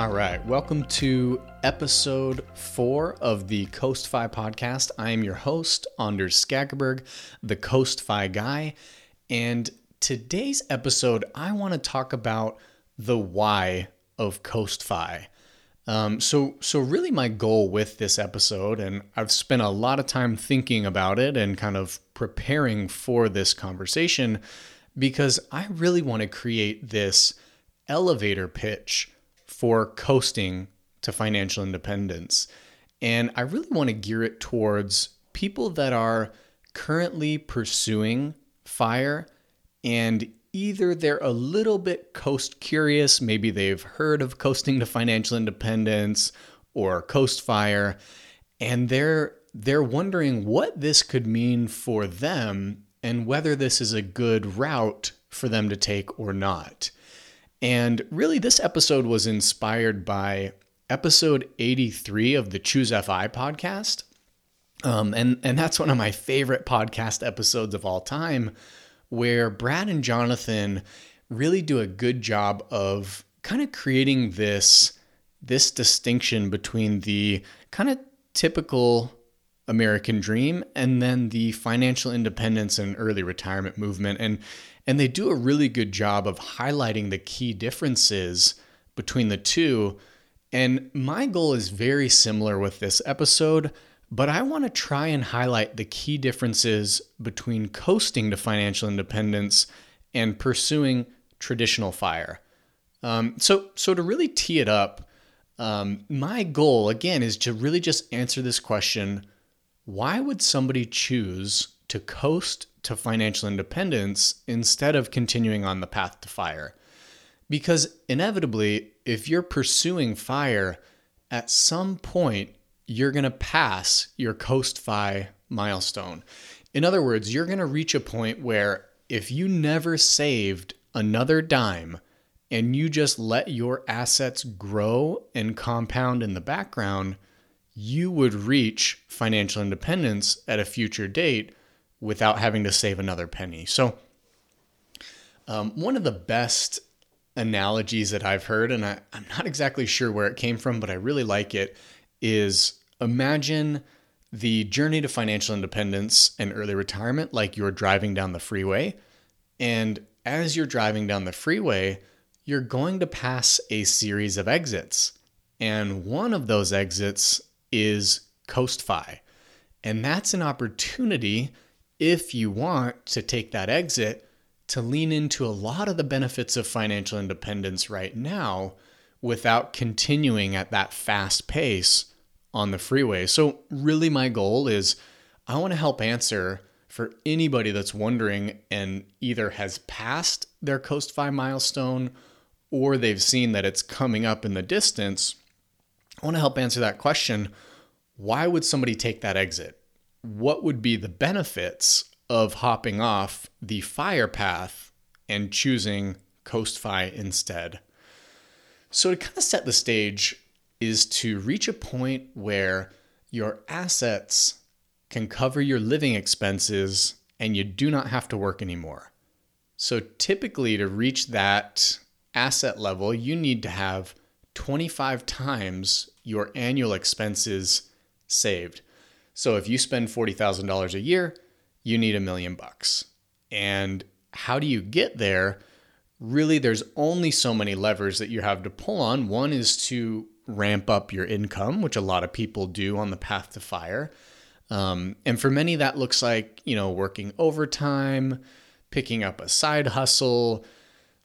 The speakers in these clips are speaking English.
All right, welcome to episode four of the Coast Fi podcast. I am your host, Anders Skagerberg, the Coast Fi guy. And today's episode, I want to talk about the why of Coast Fi. Um, so, so really, my goal with this episode, and I've spent a lot of time thinking about it and kind of preparing for this conversation, because I really want to create this elevator pitch for coasting to financial independence. And I really want to gear it towards people that are currently pursuing fire and either they're a little bit coast curious, maybe they've heard of coasting to financial independence or coast fire, and they're they're wondering what this could mean for them and whether this is a good route for them to take or not. And really, this episode was inspired by episode 83 of the Choose FI podcast. Um, and, and that's one of my favorite podcast episodes of all time, where Brad and Jonathan really do a good job of kind of creating this, this distinction between the kind of typical American dream and then the financial independence and early retirement movement. And and they do a really good job of highlighting the key differences between the two. And my goal is very similar with this episode, but I want to try and highlight the key differences between coasting to financial independence and pursuing traditional fire. Um, so, so to really tee it up, um, my goal again is to really just answer this question: Why would somebody choose to coast to financial independence instead of continuing on the path to fire. Because inevitably, if you're pursuing fire, at some point, you're going to pass your Coast Fi milestone. In other words, you're going to reach a point where if you never saved another dime and you just let your assets grow and compound in the background, you would reach financial independence at a future date without having to save another penny. So, um, one of the best analogies that I've heard, and I, I'm not exactly sure where it came from, but I really like it, is imagine the journey to financial independence and early retirement like you're driving down the freeway. And as you're driving down the freeway, you're going to pass a series of exits. And one of those exits is Coast Fi. And that's an opportunity if you want to take that exit to lean into a lot of the benefits of financial independence right now without continuing at that fast pace on the freeway. So, really, my goal is I want to help answer for anybody that's wondering and either has passed their Coast Fi milestone or they've seen that it's coming up in the distance. I want to help answer that question. Why would somebody take that exit? What would be the benefits of hopping off the fire path and choosing Coast Fi instead? So, to kind of set the stage, is to reach a point where your assets can cover your living expenses and you do not have to work anymore. So, typically, to reach that asset level, you need to have 25 times your annual expenses saved. So if you spend $40,000 a year, you need a million bucks. And how do you get there? Really, there's only so many levers that you have to pull on. One is to ramp up your income, which a lot of people do on the path to fire. Um, and for many, that looks like, you know, working overtime, picking up a side hustle,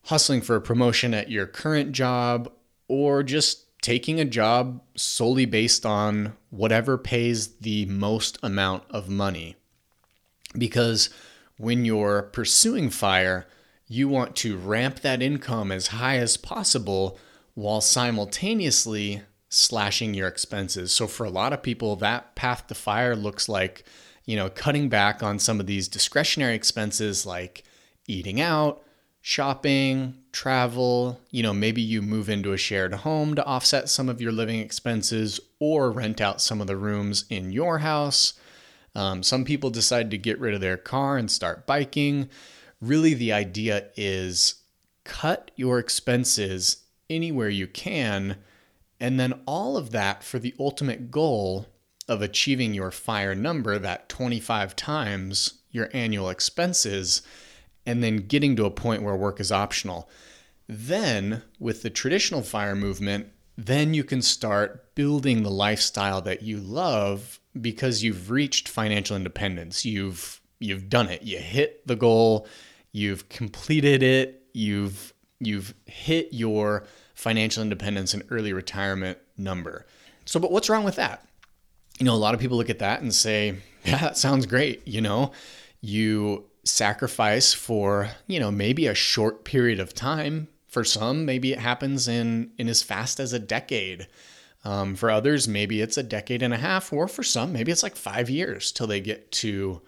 hustling for a promotion at your current job, or just taking a job solely based on whatever pays the most amount of money. Because when you're pursuing fire, you want to ramp that income as high as possible while simultaneously slashing your expenses. So for a lot of people that path to fire looks like, you know, cutting back on some of these discretionary expenses like eating out, shopping, travel, you know, maybe you move into a shared home to offset some of your living expenses or rent out some of the rooms in your house. Um, some people decide to get rid of their car and start biking. Really, the idea is cut your expenses anywhere you can And then all of that for the ultimate goal of achieving your fire number, that 25 times your annual expenses, and then getting to a point where work is optional. Then, with the traditional fire movement, then you can start building the lifestyle that you love because you've reached financial independence. You've you've done it. You hit the goal, you've completed it, you've you've hit your financial independence and early retirement number. So but what's wrong with that? You know, a lot of people look at that and say, "Yeah, that sounds great." You know, you sacrifice for, you know, maybe a short period of time. For some, maybe it happens in in as fast as a decade. Um, for others, maybe it's a decade and a half, or for some, maybe it's like five years till they get to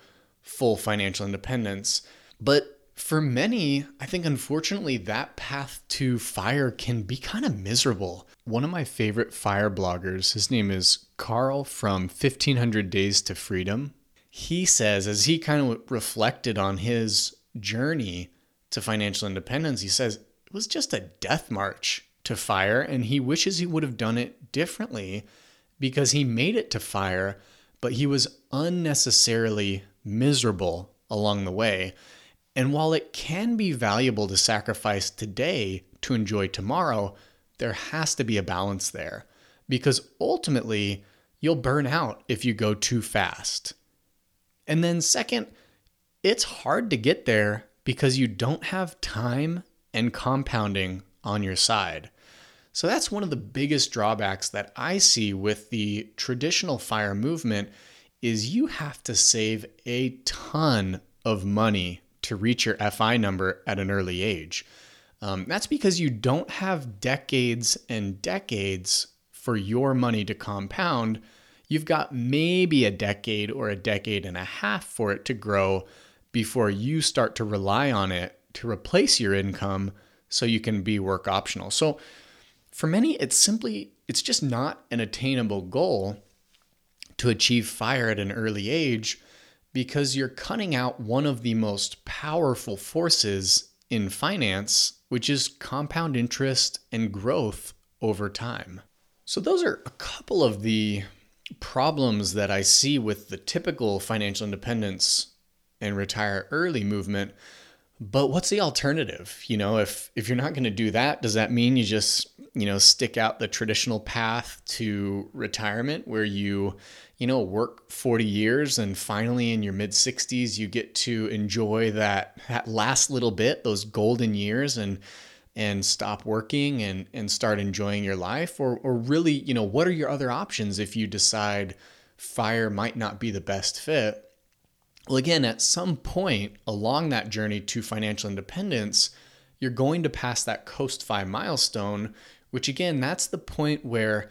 full financial independence. But for many, I think unfortunately that path to fire can be kind of miserable. One of my favorite fire bloggers, his name is Carl from 1500 Days to Freedom. He says, as he kind of reflected on his journey to financial independence, he says it was just a death march to fire, and he wishes he would have done it differently because he made it to fire, but he was unnecessarily miserable along the way. And while it can be valuable to sacrifice today to enjoy tomorrow, there has to be a balance there because ultimately you'll burn out if you go too fast. And then, second, it's hard to get there because you don't have time and compounding on your side. So that's one of the biggest drawbacks that I see with the traditional fire movement is you have to save a ton of money to reach your FI number at an early age. Um, that's because you don't have decades and decades for your money to compound. You've got maybe a decade or a decade and a half for it to grow before you start to rely on it to replace your income so you can be work optional. So for many, it's simply, it's just not an attainable goal to achieve fire at an early age because you're cutting out one of the most powerful forces in finance, which is compound interest and growth over time. So, those are a couple of the problems that I see with the typical financial independence and retire early movement. But what's the alternative? You know, if if you're not going to do that, does that mean you just, you know, stick out the traditional path to retirement where you you know, work 40 years and finally in your mid 60s you get to enjoy that that last little bit, those golden years and and stop working and and start enjoying your life or or really, you know, what are your other options if you decide fire might not be the best fit? Well, again, at some point along that journey to financial independence, you're going to pass that Coast Fi milestone, which again, that's the point where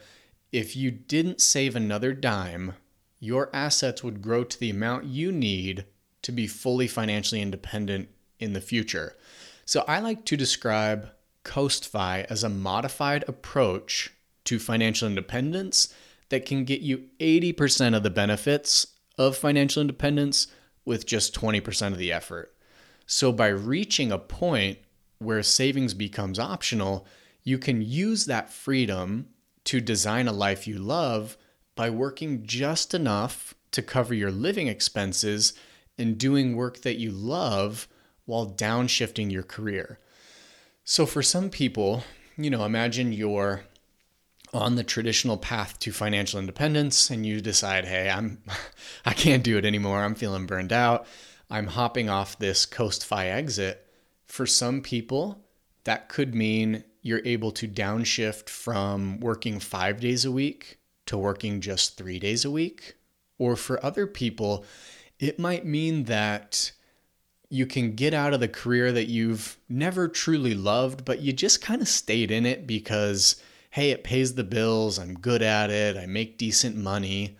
if you didn't save another dime, your assets would grow to the amount you need to be fully financially independent in the future. So I like to describe CoastFi as a modified approach to financial independence that can get you 80% of the benefits of financial independence with just 20% of the effort. So by reaching a point where savings becomes optional, you can use that freedom to design a life you love by working just enough to cover your living expenses and doing work that you love while downshifting your career. So, for some people, you know, imagine you're on the traditional path to financial independence and you decide, hey, I'm I can't do it anymore. I'm feeling burned out. I'm hopping off this Coast Fi exit. For some people, that could mean you're able to downshift from working five days a week to working just three days a week. Or for other people, it might mean that you can get out of the career that you've never truly loved, but you just kind of stayed in it because, hey, it pays the bills, I'm good at it, I make decent money.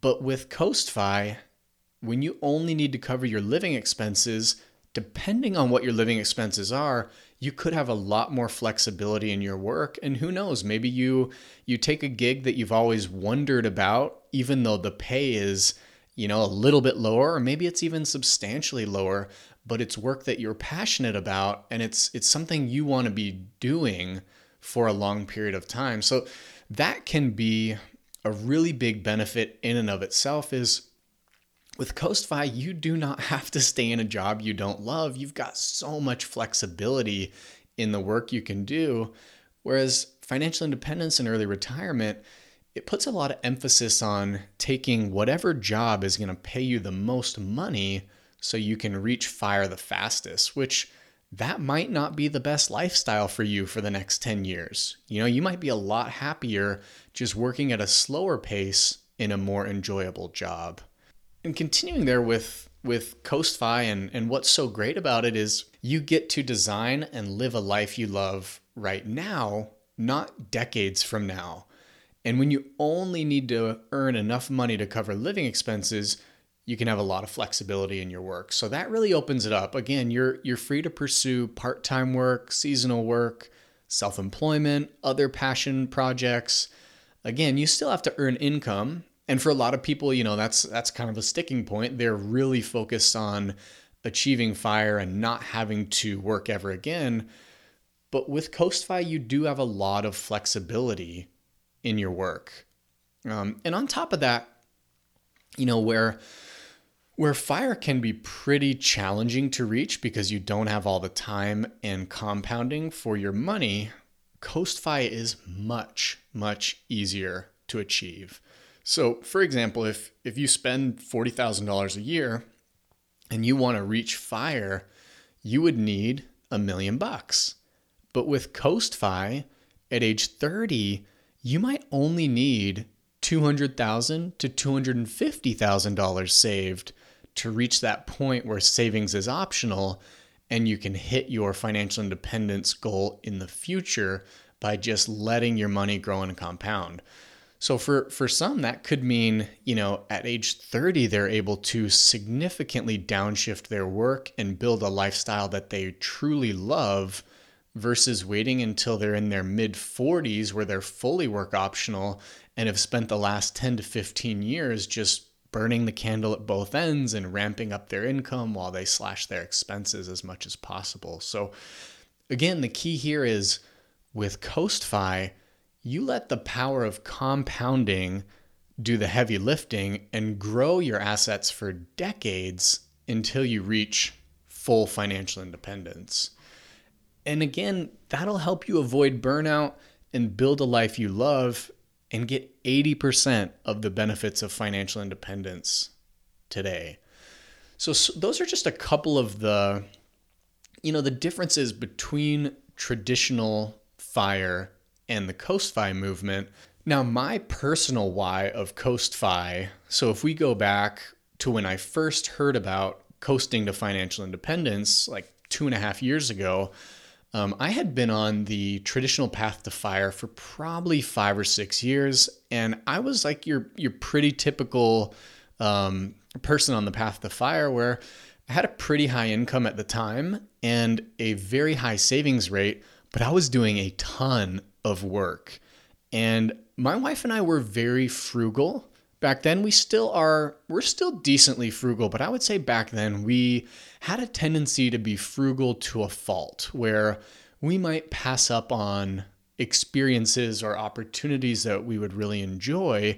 But with CoastFi, when you only need to cover your living expenses, depending on what your living expenses are, you could have a lot more flexibility in your work and who knows maybe you you take a gig that you've always wondered about even though the pay is you know a little bit lower or maybe it's even substantially lower but it's work that you're passionate about and it's it's something you want to be doing for a long period of time. So that can be a really big benefit in and of itself is with CoastFi, you do not have to stay in a job you don't love. You've got so much flexibility in the work you can do. Whereas financial independence and early retirement, it puts a lot of emphasis on taking whatever job is going to pay you the most money so you can reach fire the fastest, which that might not be the best lifestyle for you for the next 10 years. You know, you might be a lot happier just working at a slower pace in a more enjoyable job. And continuing there with with CoastFi and, and what's so great about it is you get to design and live a life you love right now, not decades from now. And when you only need to earn enough money to cover living expenses, you can have a lot of flexibility in your work. So that really opens it up. Again, you're you're free to pursue part-time work, seasonal work, self-employment, other passion projects. Again, you still have to earn income, and for a lot of people, you know, that's that's kind of a sticking point. They're really focused on achieving fire and not having to work ever again. But with CoastFi, you do have a lot of flexibility in your work. Um, and on top of that, you know, where where fire can be pretty challenging to reach because you don't have all the time and compounding for your money, CoastFi is much, much easier to achieve. So, for example, if if you spend $40,000 a year and you want to reach fire, you would need a million bucks. But with CoastFi at age 30, you might only need 200,000 to $250,000 saved to reach that point where savings is optional and you can hit your financial independence goal in the future by just letting your money grow and compound. So for for some that could mean, you know, at age 30 they're able to significantly downshift their work and build a lifestyle that they truly love versus waiting until they're in their mid 40s where they're fully work optional and have spent the last 10 to 15 years just burning the candle at both ends and ramping up their income while they slash their expenses as much as possible. So again, the key here is with CoastFi, you let the power of compounding do the heavy lifting and grow your assets for decades until you reach full financial independence. And again, that'll help you avoid burnout and build a life you love and get 80% of the benefits of financial independence today. So, so, those are just a couple of the you know the differences between traditional fire and the coast CoastFi movement. Now, my personal why of coast CoastFi, so if we go back to when I first heard about coasting to financial independence, like two and a half years ago, um, I had been on the traditional path to fire for probably five or six years, and I was like your your pretty typical um, person on the path to fire, where I had a pretty high income at the time and a very high savings rate, but I was doing a ton of work. And my wife and I were very frugal. Back then we still are we're still decently frugal, but I would say back then we had a tendency to be frugal to a fault where we might pass up on experiences or opportunities that we would really enjoy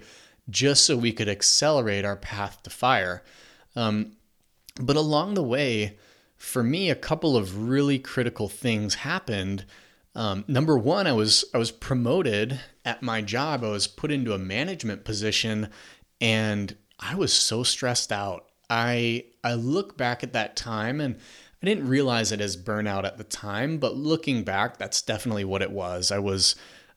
just so we could accelerate our path to fire. Um, but along the way, for me, a couple of really critical things happened um, number one, I was I was promoted at my job. I was put into a management position, and I was so stressed out. I I look back at that time, and I didn't realize it as burnout at the time. But looking back, that's definitely what it was. I was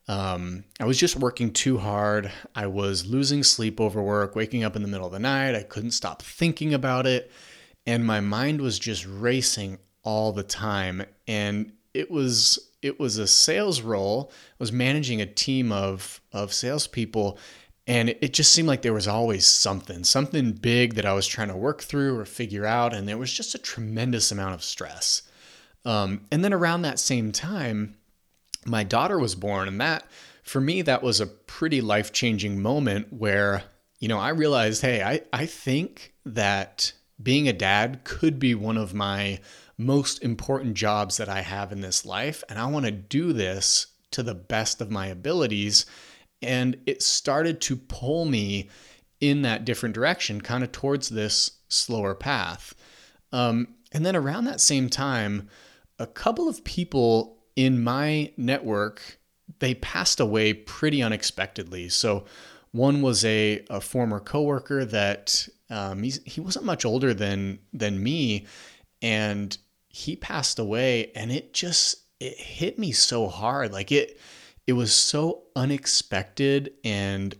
um, I was just working too hard. I was losing sleep over work, waking up in the middle of the night. I couldn't stop thinking about it, and my mind was just racing all the time. And it was it was a sales role. I was managing a team of of salespeople, and it, just seemed like there was always something, something big that I was trying to work through or figure out, and there was just a tremendous amount of stress. Um, and then around that same time, my daughter was born, and that for me that was a pretty life changing moment where you know I realized, hey, I I think that being a dad could be one of my most important jobs that I have in this life. And I want to do this to the best of my abilities. And it started to pull me in that different direction, kind of towards this slower path. Um, and then around that same time, a couple of people in my network they passed away pretty unexpectedly. So one was a, a former coworker that um, he wasn't much older than than me, and he passed away, and it just it hit me so hard. Like it it was so unexpected, and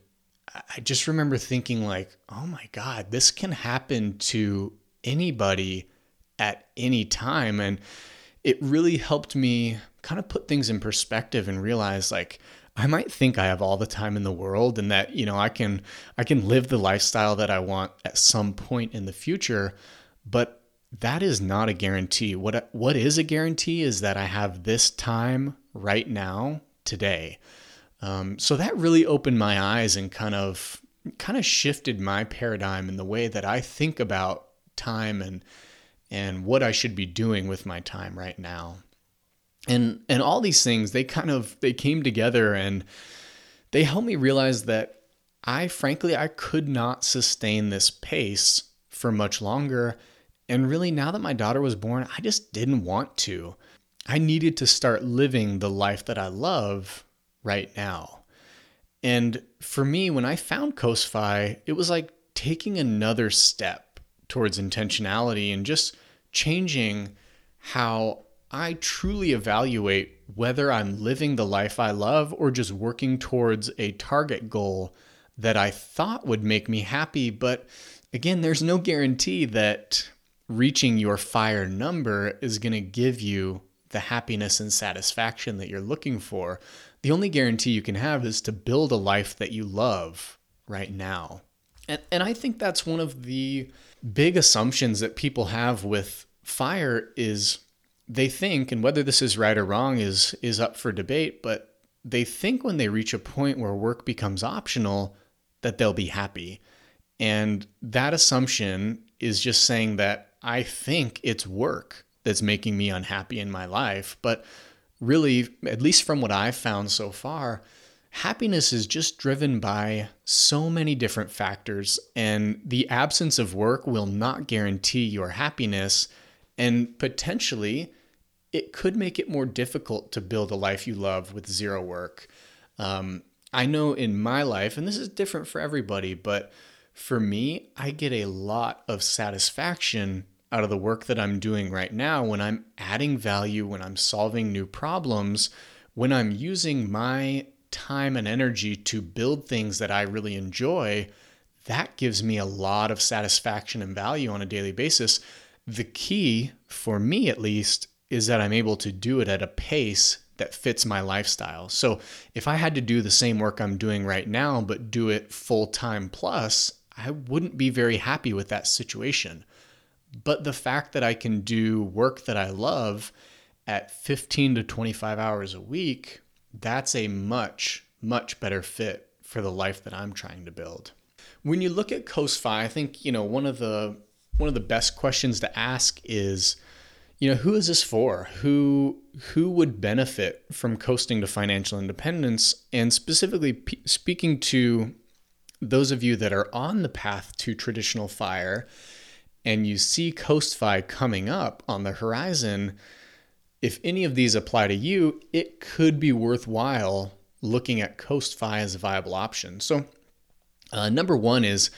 I just remember thinking like, oh my god, this can happen to anybody at any time, and it really helped me kind of put things in perspective and realize like I might think I have all the time in the world and that you know I can I can live the lifestyle that I want at some point in the future but that is not a guarantee. What what is a guarantee is that I have this time right now today. Um, so that really opened my eyes and kind of kind of shifted my paradigm in the way that I think about time and and what I should be doing with my time right now. And and all these things they kind of they came together and they helped me realize that I frankly I could not sustain this pace for much longer and really now that my daughter was born I just didn't want to I needed to start living the life that I love right now and for me when I found Coastfi it was like taking another step towards intentionality and just changing how I truly evaluate whether I'm living the life I love or just working towards a target goal that I thought would make me happy. But again, there's no guarantee that reaching your fire number is going to give you the happiness and satisfaction that you're looking for. The only guarantee you can have is to build a life that you love right now. And, and I think that's one of the big assumptions that people have with fire is they think, and whether this is right or wrong is is up for debate, but they think when they reach a point where work becomes optional that they'll be happy. And that assumption is just saying that I think it's work that's making me unhappy in my life. But really, at least from what I've found so far, happiness is just driven by so many different factors. And the absence of work will not guarantee your happiness. And potentially, it could make it more difficult to build a life you love with zero work. Um, I know in my life, and this is different for everybody, but for me, I get a lot of satisfaction out of the work that I'm doing right now when I'm adding value, when I'm solving new problems, when I'm using my time and energy to build things that I really enjoy. That gives me a lot of satisfaction and value on a daily basis. The key, for me at least, is that I'm able to do it at a pace that fits my lifestyle. So if I had to do the same work I'm doing right now, but do it full time plus, I wouldn't be very happy with that situation. But the fact that I can do work that I love at 15 to 25 hours a week, that's a much, much better fit for the life that I'm trying to build. When you look at Coastfi, I think, you know, one of the one of the best questions to ask is you know who is this for who who would benefit from coasting to financial independence and specifically p- speaking to those of you that are on the path to traditional fire and you see coastfi coming up on the horizon if any of these apply to you it could be worthwhile looking at coastfi as a viable option so uh, number one is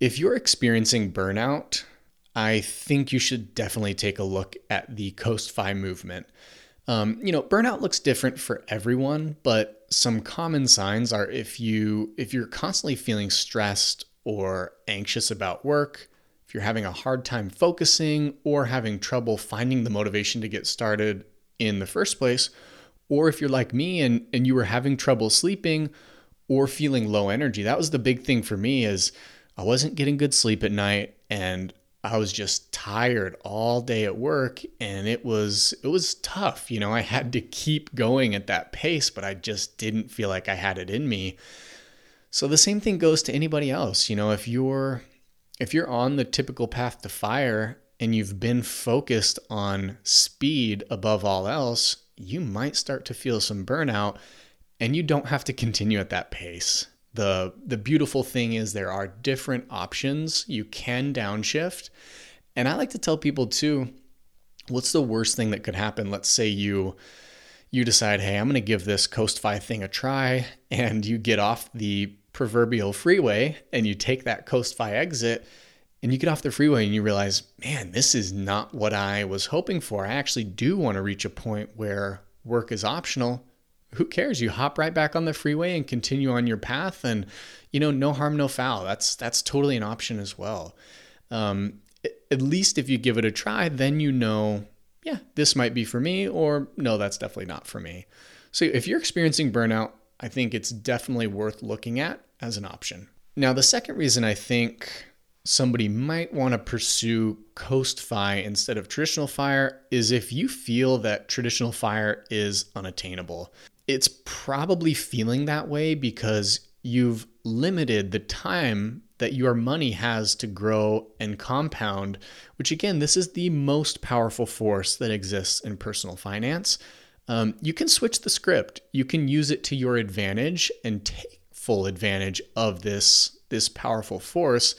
if you're experiencing burnout I think you should definitely take a look at the Coastfi movement. Um, you know, burnout looks different for everyone, but some common signs are if you if you're constantly feeling stressed or anxious about work, if you're having a hard time focusing or having trouble finding the motivation to get started in the first place, or if you're like me and, and you were having trouble sleeping or feeling low energy. That was the big thing for me is I wasn't getting good sleep at night and I was just tired all day at work and it was it was tough. You know, I had to keep going at that pace, but I just didn't feel like I had it in me. So the same thing goes to anybody else. You know, if you're if you're on the typical path to fire and you've been focused on speed above all else, you might start to feel some burnout and you don't have to continue at that pace. The the beautiful thing is there are different options. You can downshift. And I like to tell people too, what's the worst thing that could happen? Let's say you you decide, "Hey, I'm going to give this Coast Fi thing a try," and you get off the proverbial freeway and you take that Coast Fi exit and you get off the freeway and you realize, man, this is not what I was hoping for. I actually do want to reach a point where work is optional. Who cares? You hop right back on the freeway and continue on your path, and you know, no harm, no foul. That's that's totally an option as well. Um, at least if you give it a try, then you know, yeah, this might be for me, or no, that's definitely not for me. So if you're experiencing burnout, I think it's definitely worth looking at as an option. Now, the second reason I think somebody might want to pursue coast fire instead of traditional fire is if you feel that traditional fire is unattainable. It's probably feeling that way because you've limited the time that your money has to grow and compound, which again, this is the most powerful force that exists in personal finance. Um, you can switch the script. You can use it to your advantage and take full advantage of this, this powerful force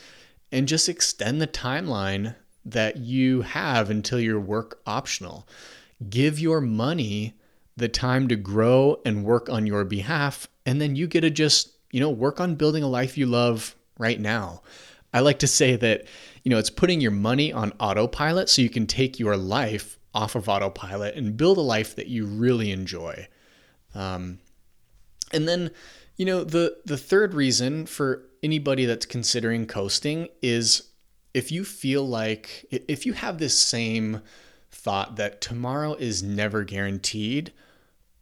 and just extend the timeline that you have until your work optional. Give your money the time to grow and work on your behalf, and then you get to just, you know, work on building a life you love right now. I like to say that, you know, it's putting your money on autopilot so you can take your life off of autopilot and build a life that you really enjoy. Um, and then, you know, the the third reason for anybody that's considering coasting is if you feel like if you have this same thought that tomorrow is never guaranteed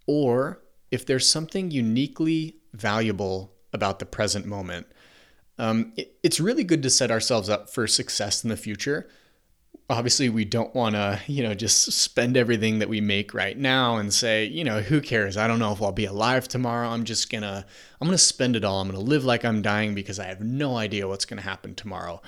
or if there's something uniquely valuable about the present moment. Um, it, it's really good to set ourselves up for success in the future. Obviously we don't want to you know just spend everything that we make right now and say you know who cares? I don't know if i'll be alive tomorrow. I'm just gonna i'm gonna spend it all. I'm gonna live like i'm dying because i have no idea what's gonna happen tomorrow.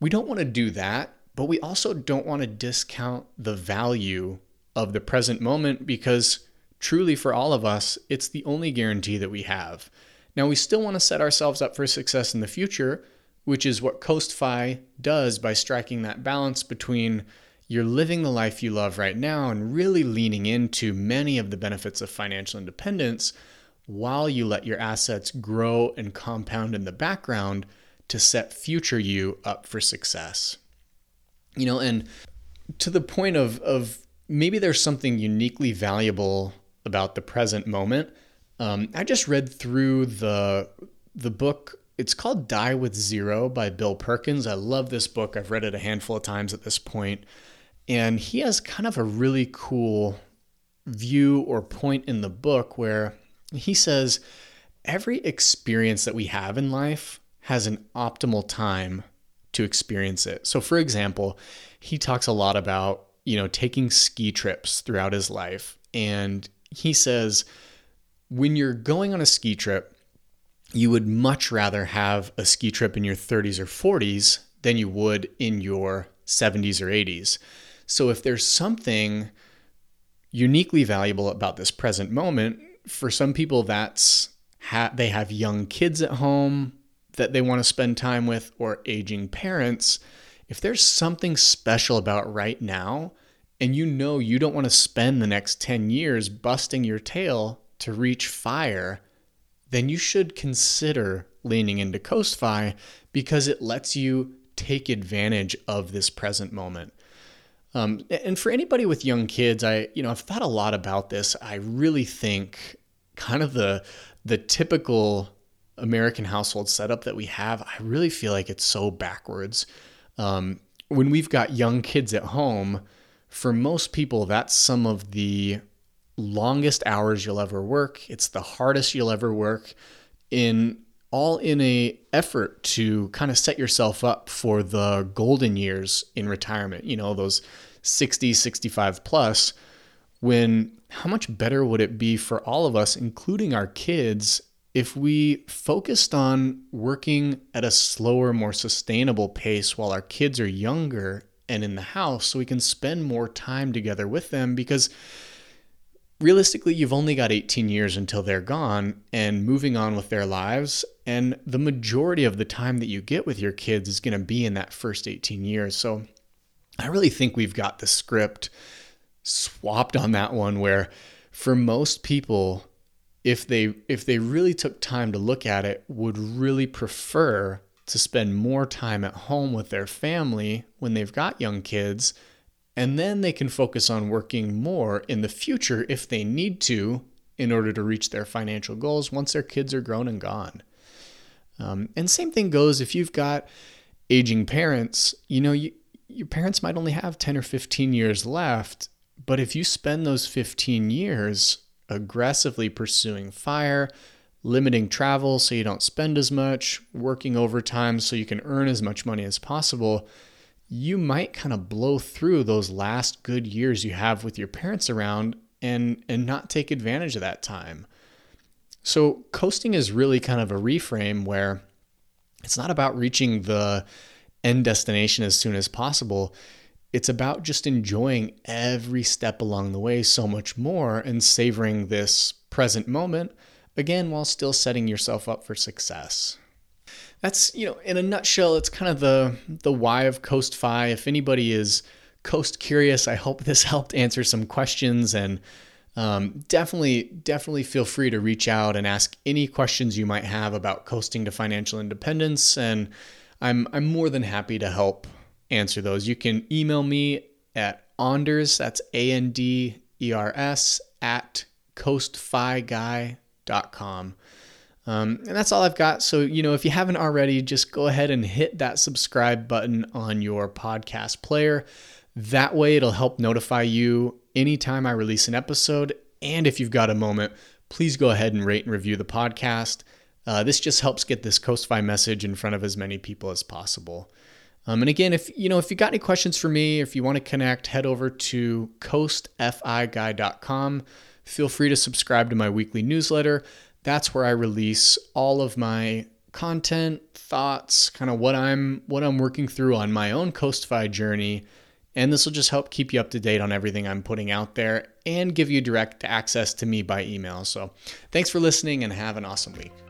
We don't want to do that but we also don't want to discount the value of the present moment because truly for all of us it's the only guarantee that we have now we still want to set ourselves up for success in the future which is what CoastFi does by striking that balance between you're living the life you love right now and really leaning into many of the benefits of financial independence while you let your assets grow and compound in the background to set future you up for success. You know, and to the point of, of maybe there's something uniquely valuable about the present moment. Um, I just read through the the book it's called Die with Zero by Bill Perkins. I love this book. I've read it a handful of times at this point. And he has kind of a really cool view or point in the book where he says every experience that we have in life has an optimal time to experience it. So for example, he talks a lot about, you know, taking ski trips throughout his life and he says when you're going on a ski trip, you would much rather have a ski trip in your 30s or 40s than you would in your 70s or 80s. So if there's something uniquely valuable about this present moment, for some people that's ha- they have young kids at home that they want to spend time with or aging parents. If there's something special about right now and you know you don't want to spend the next 10 years busting your tail to reach fire, then you should consider leaning into CoastFi because it lets you take advantage of this present moment. Um, and for anybody with young kids, I you know I've thought a lot about this. I really think kind of the the typical American household setup that we have. I really feel like it's so backwards. Um, when we've got young kids at home, for most people, that's some of the longest hours you'll ever work. It's the hardest you'll ever work in all in a effort to kind of set yourself up for the golden years in retirement, you know, those 60, 65 plus when how much better would it be for all of us including our kids if we focused on working at a slower, more sustainable pace while our kids are younger and in the house so we can spend more time together with them because realistically, you've only got 18 years until they're gone and moving on with their lives. And the majority of the time that you get with your kids is going to be in that first 18 years. So I really think we've got the script swapped on that one where for most people if they if they really took time to look at it would really prefer to spend more time at home with their family when they've got young kids and then they can focus on working more in the future if they need to in order to reach their financial goals once their kids are grown and gone. Um, and same thing goes if you've got aging parents, you know, you, your parents might only have 10 or 15 years left, but if you spend those 15 years aggressively pursuing fire, limiting travel so you don't spend as much, working overtime so you can earn as much money as possible, you might kind of blow through those last good years you have with your parents around and and not take advantage of that time. So coasting is really kind of a reframe where it's not about reaching the end destination as soon as possible. It's about just enjoying every step along the way so much more and savoring this present moment again while still setting yourself up for success. That's you know in a nutshell it's kind of the the why of coast fi. If anybody is coast curious i hope this helped answer some questions. And um, definitely definitely feel free to reach out and ask any questions you might have about coasting to financial independence. And i'm i'm more than happy to help answer those. You can email me at anders that's a-n-d-e-r-s at coastfiguy.com um, and that's all I've got. So, you know, if you haven't already, just go ahead and hit that subscribe button on your podcast player. That way, it'll help notify you anytime I release an episode. And if you've got a moment, please go ahead and rate and review the podcast. Uh, this just helps get this CoastFi message in front of as many people as possible. Um, and again, if you know if you got any questions for me, if you want to connect, head over to coastfiguy.com. Feel free to subscribe to my weekly newsletter that's where I release all of my content, thoughts, kind of what I'm what I'm working through on my own CoastFi journey. And this will just help keep you up to date on everything I'm putting out there and give you direct access to me by email. So, thanks for listening and have an awesome week.